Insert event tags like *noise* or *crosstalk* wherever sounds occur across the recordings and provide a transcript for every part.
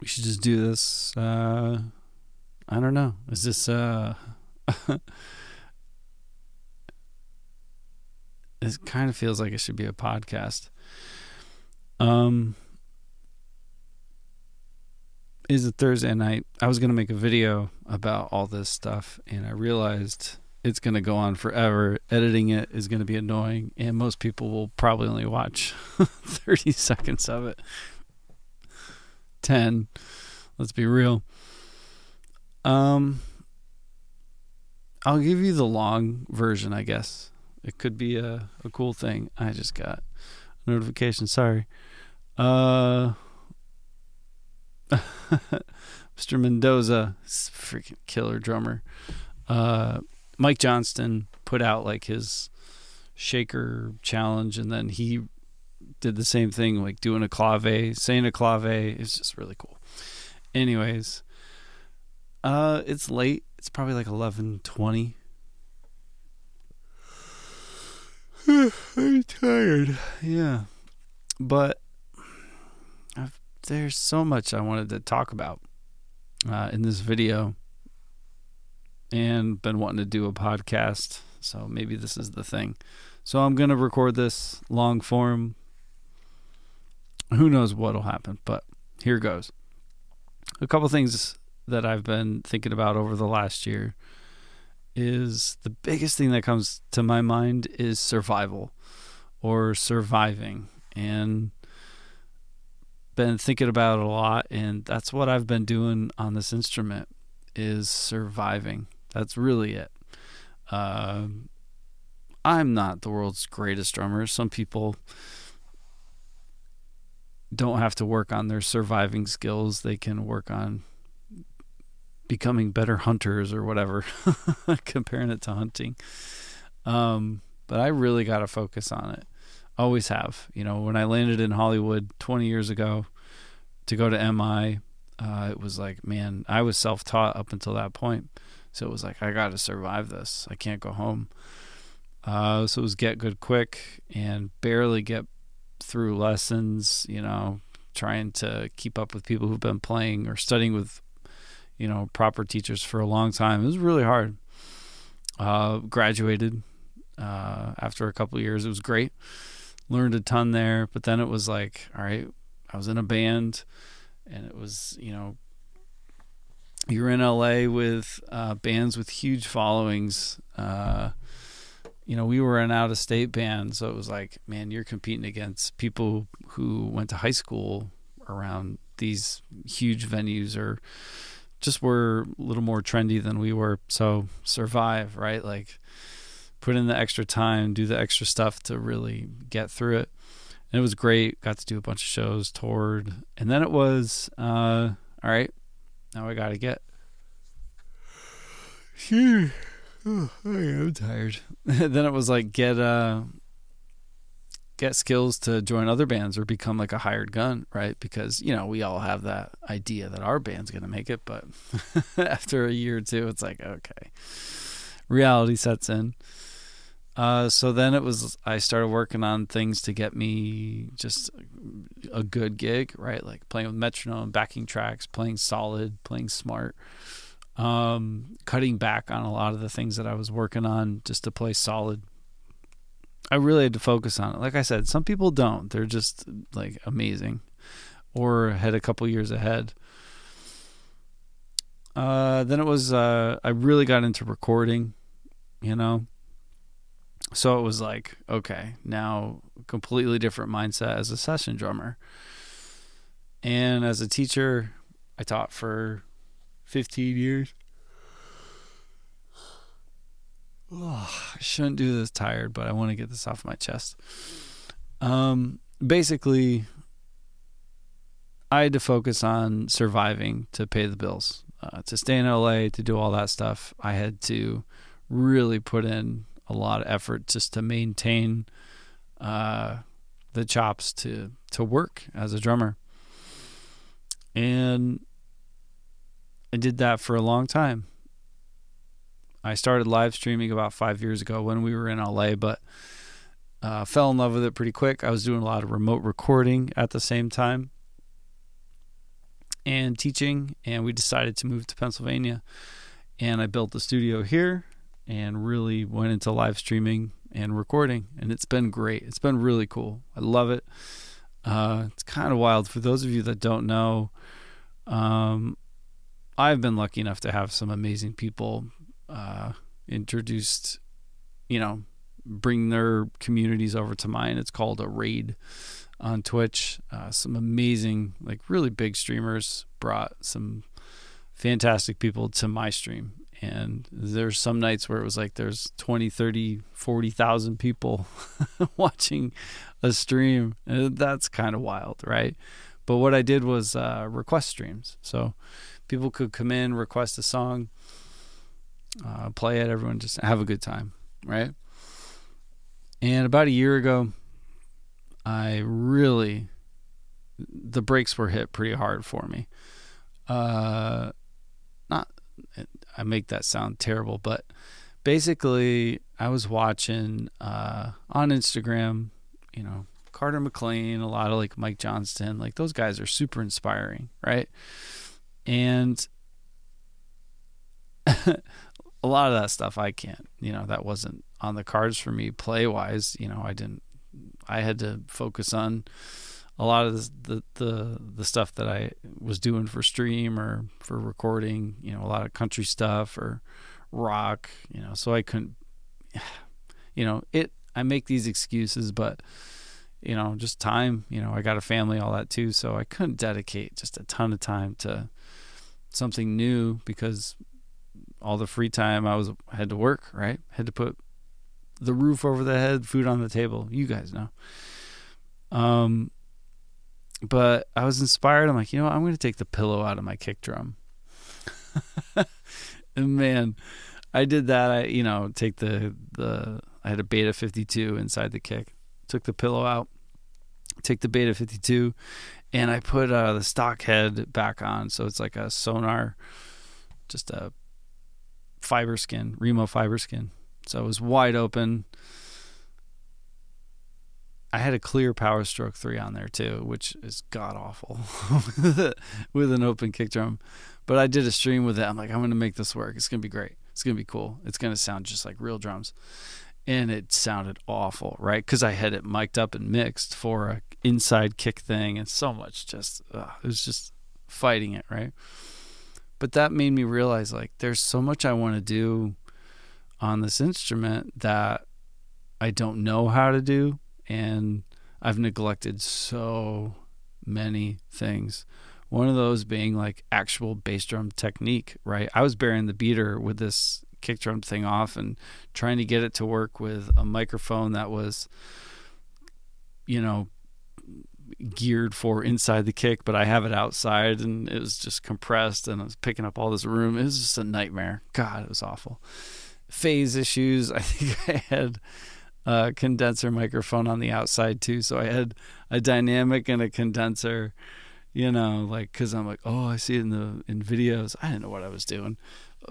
we should just do this. Uh, I don't know. Is this uh? *laughs* it kind of feels like it should be a podcast. Um, is a Thursday night. I was gonna make a video about all this stuff, and I realized it's gonna go on forever. Editing it is gonna be annoying, and most people will probably only watch *laughs* thirty seconds of it. Ten. Let's be real. Um, I'll give you the long version, I guess. It could be a, a cool thing. I just got a notification. Sorry. Uh, *laughs* Mr. Mendoza, freaking killer drummer. Uh, Mike Johnston put out like his shaker challenge, and then he did the same thing, like doing a clave, saying a clave. It's just really cool. Anyways, uh, it's late. It's probably like eleven twenty. *sighs* I'm tired. Yeah, but I've, there's so much I wanted to talk about uh, in this video, and been wanting to do a podcast. So maybe this is the thing. So I'm gonna record this long form. Who knows what'll happen, but here goes. A couple things that I've been thinking about over the last year is the biggest thing that comes to my mind is survival or surviving. And been thinking about it a lot and that's what I've been doing on this instrument is surviving. That's really it. Uh, I'm not the world's greatest drummer. Some people don't have to work on their surviving skills they can work on becoming better hunters or whatever, *laughs* comparing it to hunting. Um, but I really got to focus on it. Always have. You know, when I landed in Hollywood 20 years ago to go to MI, uh, it was like, man, I was self taught up until that point. So it was like, I got to survive this. I can't go home. Uh, so it was get good quick and barely get through lessons, you know, trying to keep up with people who've been playing or studying with you know, proper teachers for a long time. It was really hard. Uh, graduated uh, after a couple years. It was great. Learned a ton there, but then it was like, all right, I was in a band, and it was, you know, you're in LA with uh, bands with huge followings. Uh, you know, we were an out of state band, so it was like, man, you're competing against people who went to high school around these huge venues or just were a little more trendy than we were. So survive, right? Like put in the extra time, do the extra stuff to really get through it. And it was great. Got to do a bunch of shows, toured, and then it was uh, all right. Now I got to get. Oh, I am tired. *laughs* then it was like get uh get skills to join other bands or become like a hired gun, right? Because, you know, we all have that idea that our band's to make it, but *laughs* after a year or two, it's like, okay, reality sets in. Uh, so then it was, I started working on things to get me just a good gig, right? Like playing with metronome, backing tracks, playing solid, playing smart, um, cutting back on a lot of the things that I was working on just to play solid I really had to focus on it. Like I said, some people don't. They're just like amazing or had a couple years ahead. Uh, then it was uh, I really got into recording, you know. So it was like, okay, now completely different mindset as a session drummer. And as a teacher, I taught for 15 years. oh, I shouldn't do this tired, but I want to get this off my chest. Um, basically, I had to focus on surviving to pay the bills. Uh, to stay in LA, to do all that stuff, I had to really put in a lot of effort just to maintain uh, the chops to to work as a drummer. And I did that for a long time. I started live streaming about five years ago when we were in LA, but uh, fell in love with it pretty quick. I was doing a lot of remote recording at the same time. and teaching, and we decided to move to Pennsylvania. And I built the studio here and really went into live streaming and recording, and it's been great. It's been really cool. I love it. Uh, it's kind of wild. For those of you that don't know, um, I've been lucky enough to have some amazing people uh, introduced, you know, bring their communities over to mine. It's called a raid on Twitch. Uh, some amazing, like really big streamers brought some fantastic people to my stream. And there's some nights where it was like there's 20, 30, 40,000 people *laughs* watching a stream. And that's kind of wild, right? But what I did was uh, request streams. So people could come in, request a song, uh, play it, everyone just have a good time, right? And about a year ago, I really the brakes were hit pretty hard for me. Uh, not I make that sound terrible, but basically I was watching uh, on Instagram, you know, Carter McLean, a lot of like Mike Johnston, like those guys are super inspiring, right? And *laughs* a lot of that stuff I can't, you know, that wasn't on the cards for me play wise. You know, I didn't. I had to focus on a lot of the, the, the the stuff that I was doing for stream or for recording. You know, a lot of country stuff or rock. You know, so I couldn't. *sighs* You know, it. I make these excuses, but you know, just time. You know, I got a family, all that too, so I couldn't dedicate just a ton of time to something new because all the free time I was had to work, right? Had to put the roof over the head, food on the table. You guys know. Um, but I was inspired. I'm like, you know, what? I'm going to take the pillow out of my kick drum. *laughs* and man, I did that. I, you know, take the the I had a Beta 52 inside the kick. Took the pillow out. Take the Beta 52, and I put uh, the stock head back on. So it's like a Sonor, just a fiber skin, Remo fiber skin so it was wide open. I had a clear Power Stroke 3 on there too, which is god awful *laughs* with an open kick drum. But I did a stream with it. I'm like, I'm going to make this work. It's going to be great. It's going to be cool. It's going to sound just like real drums. And it sounded awful, right? Because I had it mic'd up and mixed for a inside kick thing and so much just, uh, it was just fighting it, right? But that made me realize like there's so much I want to do on this instrument that I don't know how to do and I've neglected so many things. One of those being like actual bass drum technique, right? I was burying the beater with this kick drum thing off and trying to get it to work with a microphone that was you know geared for inside the kick, but I have it outside and it was just compressed and I was picking up all this room. It was just a nightmare. God, it was awful phase issues. *laughs* I think I had a condenser microphone on the outside too, so I had a dynamic and a condenser. You know, like because I'm like, oh, I see it in the in videos. I didn't know what I was doing.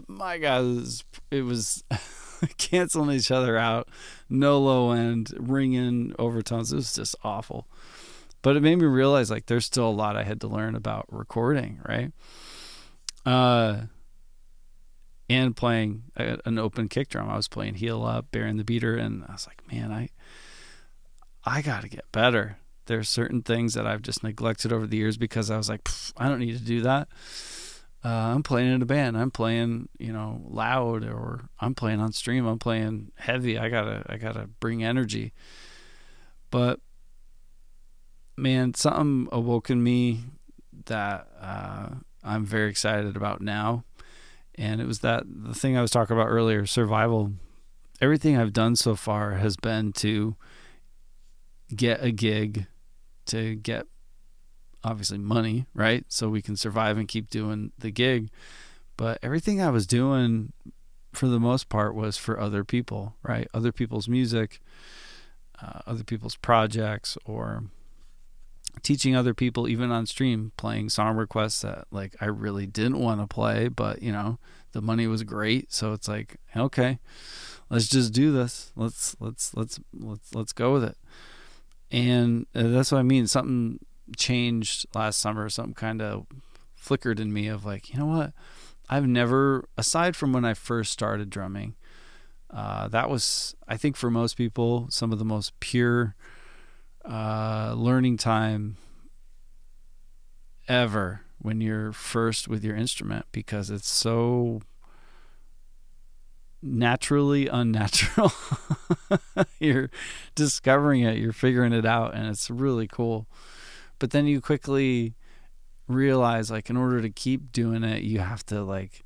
My God, it was, it was *laughs* canceling each other out. No low end, ringing overtones. It was just awful. But it made me realize like there's still a lot I had to learn about recording, right? Uh and playing a, an open kick drum. I was playing heel up, bearing the beater, and I was like, man, I I got to get better. There's certain things that I've just neglected over the years because I was like, I don't need to do that. Uh, I'm playing in a band. I'm playing, you know, loud, or I'm playing on stream. I'm playing heavy. I gotta, I gotta bring energy. But man, something awoke in me that uh, I'm very excited about now and it was that the thing I was talking about earlier, survival. Everything I've done so far has been to get a gig, to get obviously money, right? So we can survive and keep doing the gig. But everything I was doing for the most part was for other people, right? Other people's music, uh, other people's projects, or teaching other people even on stream playing song requests that like I really didn't want to play but you know the money was great so it's like okay let's just do this let's let's let's let's let's go with it and uh, that's what I mean something changed last summer something kind of flickered in me of like, you know what? I've never, aside from when I first started drumming, uh, that was, I think, for most people, some of the most pure uh, learning time ever when you're first with your instrument because it's so naturally unnatural. *laughs* you're discovering it, you're figuring it out, and it's really cool. But then you quickly realize, like, in order to keep doing it, you have to, like,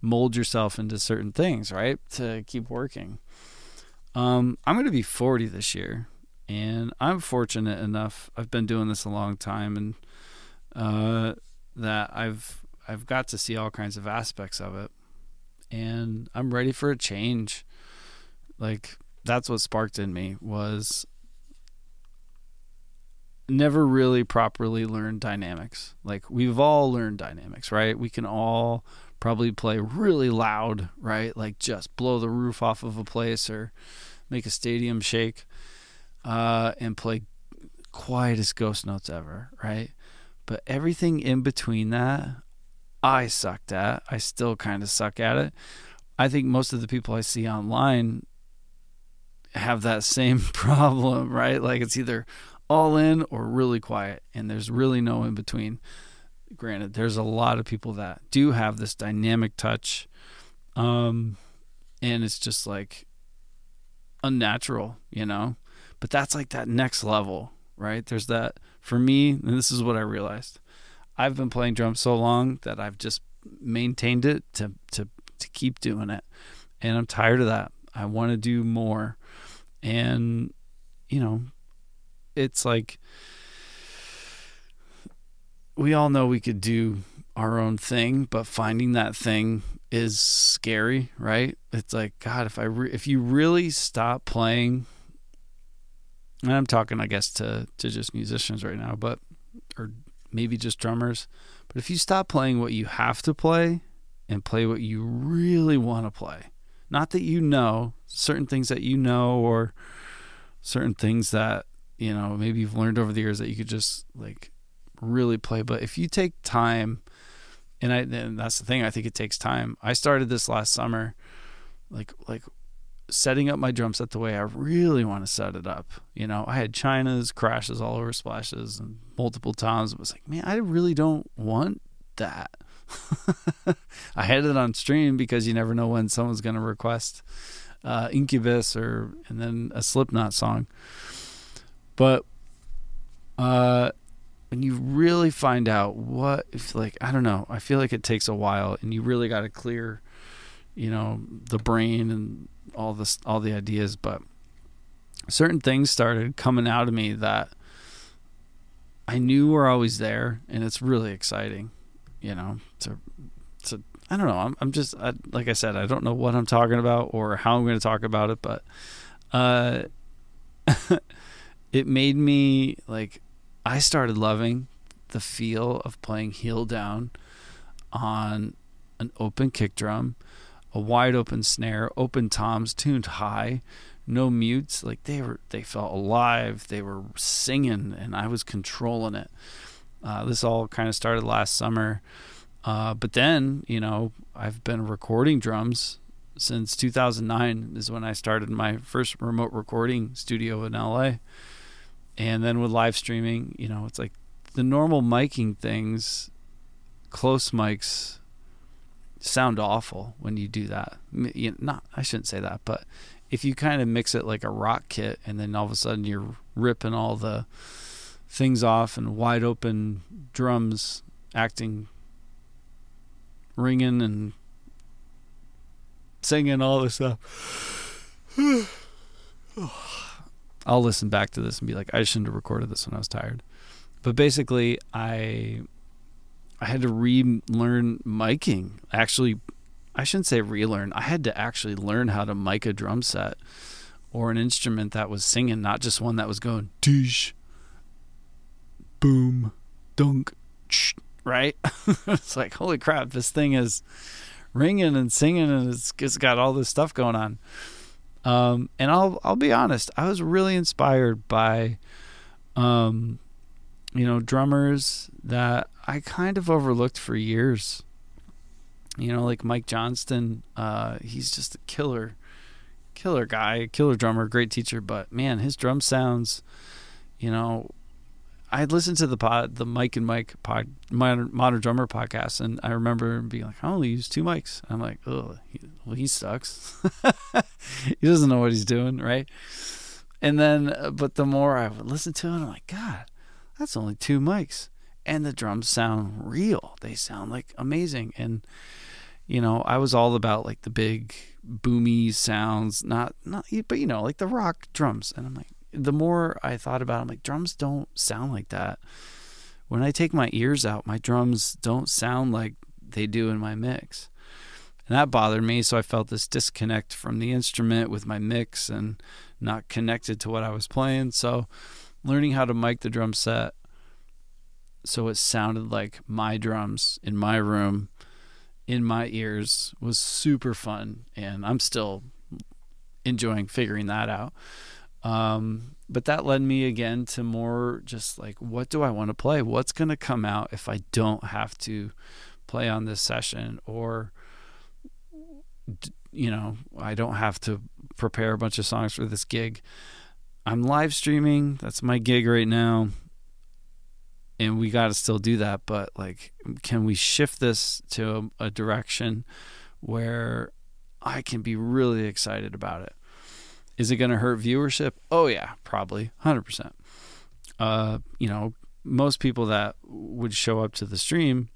mold yourself into certain things, right? To keep working. Um, I'm going to be 40 this year, and I'm fortunate enough. I've been doing this a long time, and uh, that I've I've got to see all kinds of aspects of it and I'm ready for a change. Like that's what sparked in me was never really properly learned dynamics. Like we've all learned dynamics, right? We can all probably play really loud, right? Like just blow the roof off of a place or make a stadium shake uh, and play quietest ghost notes ever, right? But everything in between that, I sucked at. I still kind of suck at it. I think most of the people I see online have that same *laughs* problem, right? Like it's either all in or really quiet, and there's really no in between. Granted, there's a lot of people that do have this dynamic touch, um, and it's just like unnatural, you know? But that's like that next level, right? There's that, for me, and this is what I realized I've been playing drums so long that I've just maintained it to to to keep doing it. And I'm tired of that. I want to do more. And you know, it's like we all know we could do our own thing, but finding that thing is scary, right? It's like God, if I re- if you really stop playing and I'm talking I guess to to just musicians right now, but or maybe just drummers. But if you stop playing what you have to play and play what you really want to play, not that you know, certain things that you know or certain things that, you know, maybe you've learned over the years that you could just like really play. But if you take time, and I and that's the thing, I think it takes time. I started this last summer, like like setting up my drum set the way I really want to set it up. You know, I had chinas, crashes all over splashes, and multiple times. It was like, man, I really don't want that. *laughs* I had it on stream because you never know when someone's going to request uh, Incubus or and then a Slipknot song. But uh, when you really find out what, if like I don't know, I feel like it takes a while, and you really got to clear, you know, the brain and all this all the ideas, but certain things started coming out of me that I knew were always there, and it's really exciting, you know. To to I don't know. I'm I'm just I, like I said, I don't know what I'm talking about or how I'm going to talk about it, but uh, *laughs* it made me like I started loving the feel of playing heel down on an open kick drum a wide open snare, open toms tuned high, no mutes. Like they were, they felt alive. They were singing, and I was controlling it. Uh, this all kind of started last summer, uh, but then you know I've been recording drums since 2009 is when I started my first remote recording studio in LA, and then with live streaming, you know, it's like the normal miking things, close mics sound awful when you do that. You know, not I shouldn't say that, but if you kind of mix it like a rock kit and then all of a sudden you're ripping all the things off and wide open drums acting ringing and singing all this stuff. *sighs* *sighs* Oh. I'll listen back to this and be like, I shouldn't have recorded this when I was tired. But basically, I I had to relearn miking. Actually, I shouldn't say relearn. I had to actually learn how to mic a drum set or an instrument that was singing, not just one that was going dish, boom, dunk, right? *laughs* it's like holy crap, this thing is ringing and singing, and it's, it's got all this stuff going on. Um, and I'll I'll be honest, I was really inspired by um, you know, drummers that I kind of overlooked for years. You know, like Mike Johnston, uh, he's just a killer, killer guy, killer drummer, great teacher. But man, his drum sounds, you know, I listened to the pod, the Mike and Mike pod, modern, modern drummer podcast, and I remember being like, I only use two mics. I'm like, oh, well, he sucks. *laughs* he doesn't know what he's doing, right? And then, uh, but the more I would listen to it, I'm like, God, that's only two mics, and the drums sound real. They sound like amazing, and you know, I was all about like the big boomy sounds, not not, but you know, like the rock drums, and I'm like the more I thought about it, I'm like, drums don't sound like that. When I take my ears out, my drums don't sound like they do in my mix. And that bothered me. So I felt this disconnect from the instrument with my mix and not connected to what I was playing. So learning how to mic the drum set so it sounded like my drums in my room in my ears was super fun. And I'm still enjoying figuring that out. Um, but that led me again to more just like, what do I want to play? What's going to come out if I don't have to play on this session? Or, you know, I don't have to prepare a bunch of songs for this gig. I'm live streaming. That's my gig right now. And we got to still do that. But, like, can we shift this to a, a direction where I can be really excited about it? Is it going to hurt viewership? Oh yeah, probably 100%. Uh, you know, most people that would show up to the stream,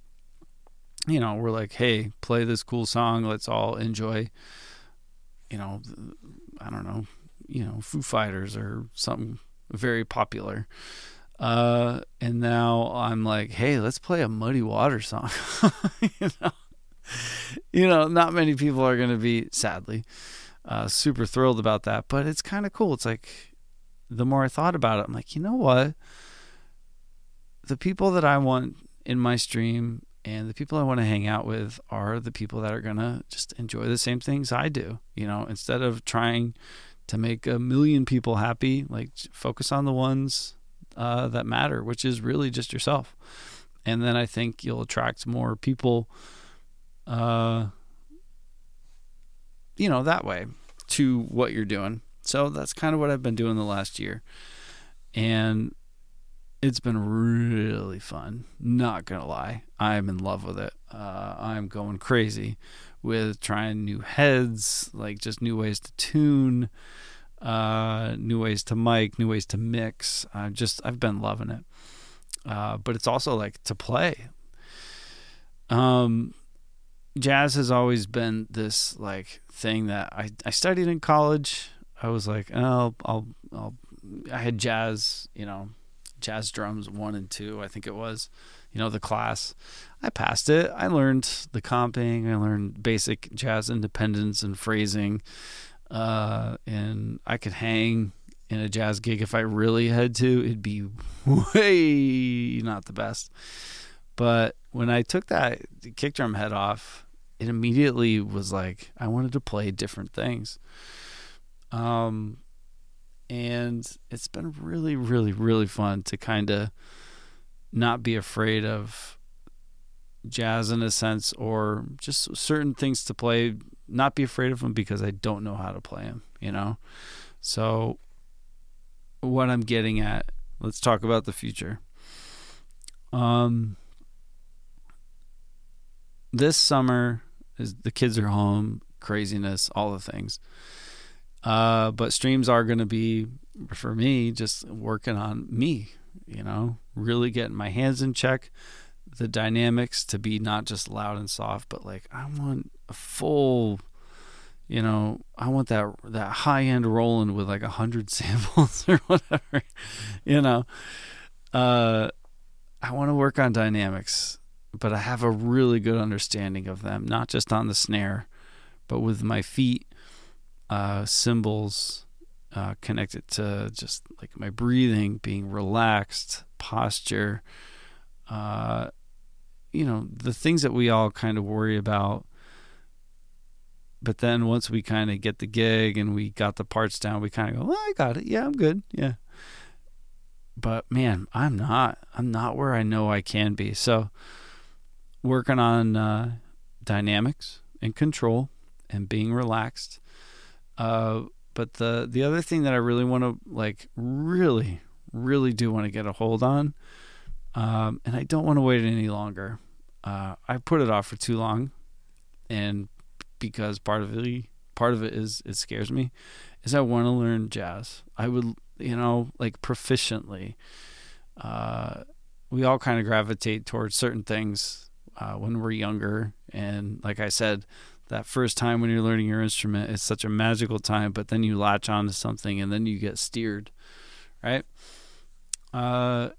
you know, we're like, "Hey, play this cool song. Let's all enjoy." You know, I don't know, you know, Foo Fighters or something very popular. Uh, and now I'm like, "Hey, let's play a Muddy Water song." *laughs* you know, you know, not many people are going to be, sadly, uh, super thrilled about that. But it's kind of cool. It's like the more I thought about it, I'm like, you know what? The people that I want in my stream and the people I want to hang out with are the people that are going to just enjoy the same things I do. You know, instead of trying to make a million people happy, like focus on the ones uh, that matter, which is really just yourself. And then I think you'll attract more people uh, you know, that way to what you're doing. So that's kind of what I've been doing the last year. And it's been really fun. Not going to lie. I'm in love with it. Uh, I'm going crazy with trying new heads, like just new ways to tune, uh, new ways to mic, new ways to mix. I've just, I've been loving it. Uh, but it's also like to play. Um, jazz has always been this like thing that I, I studied in college. I was like, oh, I'll, I'll, I had jazz, you know, jazz drums one and two, I think it was, you know, the class. I passed it. I learned the comping. I learned basic jazz independence and phrasing. Uh, and I could hang in a jazz gig if I really had to. It'd be *laughs* way not the best. But when I took that kick drum head off, it immediately was like I wanted to play different things. Um, and it's been really, really, really fun to kind of not be afraid of jazz in a sense, or just certain things to play. Not be afraid of them because I don't know how to play them. You know, so what I'm getting at. Let's talk about the future. Um, this summer the kids are home, craziness, all the things. Uh, but streams are going to be for me just working on me, you know, really getting my hands in check, the dynamics to be not just loud and soft, but like I want a full, you know, I want that that high end rolling with like a hundred *laughs* samples or whatever, you know. Uh, I want to work on dynamics but I have a really good understanding of them, not just on the snare, but with my feet, uh, cymbals uh, connected to just like my breathing, being relaxed, posture, uh, you know, the things that we all kind of worry about. But then once we kind of get the gig and we got the parts down, we kind of go, well, I got it. Yeah, I'm good. Yeah. but man, I'm not. I'm not where I know I can be. So working on uh, dynamics and control and being relaxed. Uh, but the the other thing that I really want to like really really do want to get a hold on, um, and I don't want to wait any longer. Uh, I put it off for too long, and because part of it part of it is it scares me, is I want to learn jazz. I would you know like proficiently. Uh, we all kind of gravitate towards certain things uh, when we're younger, and like I said, that first time when you're learning your instrument is such a magical time, but then you latch on to something and then you get steered, right? Uh,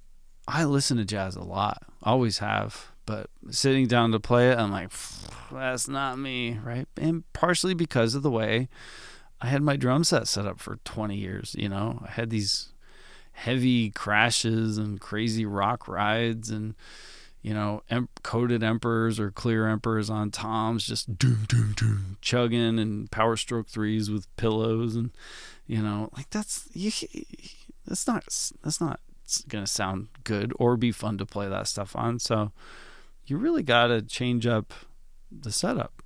I listen to jazz a lot, always have, but sitting down to play it, I'm like, that's not me, right? And partially because of the way I had my drum set set up for 20 years, you know, I had these heavy crashes and crazy rock rides and you know, em- coated emperors or clear emperors on toms, just doom, doom, doom, chugging and power stroke threes with pillows, and you know, like that's you, that's not that's not gonna sound good or be fun to play that stuff on. So you really got to change up the setup.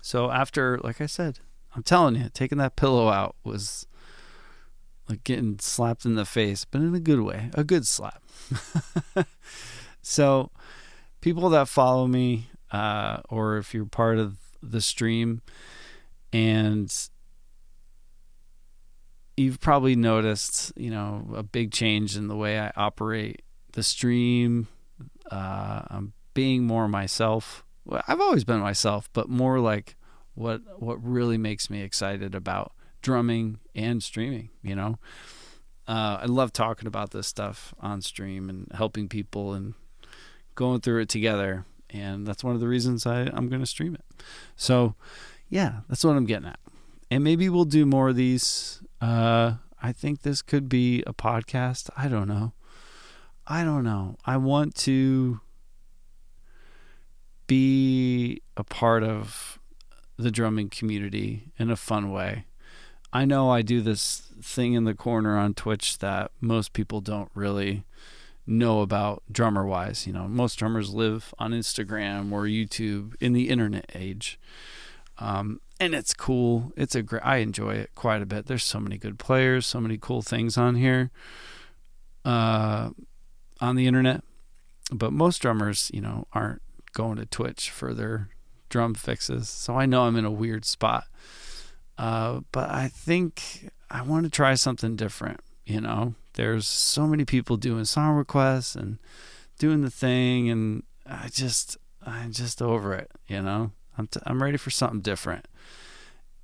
So after, like I said, I'm telling you, taking that pillow out was like getting slapped in the face, but in a good way, a good slap. *laughs* So, people that follow me, uh, or if you're part of the stream, and you've probably noticed, you know, a big change in the way I operate the stream. Uh, I'm being more myself. Well, I've always been myself, but more like what what really makes me excited about drumming and streaming. You know, uh, I love talking about this stuff on stream and helping people and going through it together. And that's one of the reasons I, I'm going to stream it. So, yeah, that's what I'm getting at. And maybe we'll do more of these. Uh, I think this could be a podcast. I don't know. I don't know. I want to be a part of the drumming community in a fun way. I know I do this thing in the corner on Twitch that most people don't really know about drummer wise. You know, most drummers live on Instagram or YouTube in the internet age. Um, and it's cool. It's a great, I enjoy it quite a bit. There's so many good players, so many cool things on here, uh, on the internet. But most drummers, you know, aren't going to Twitch for their drum fixes. So I know I'm in a weird spot. Uh, but I think I want to try something different, you know? There's so many people doing song requests and doing the thing and I just I'm just over it, you know. I'm t- I'm ready for something different.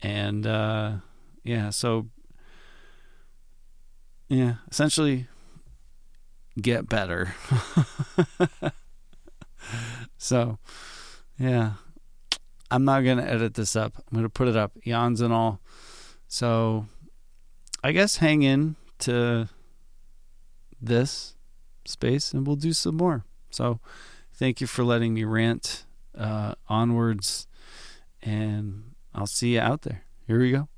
And uh yeah, so yeah, essentially get better. *laughs* so, yeah. I'm not going to edit this up. I'm going to put it up, yawns and all. So, I guess hang in to this space and we'll do some more. So thank you for letting me rant uh, onwards, and I'll see you out there. Here we go.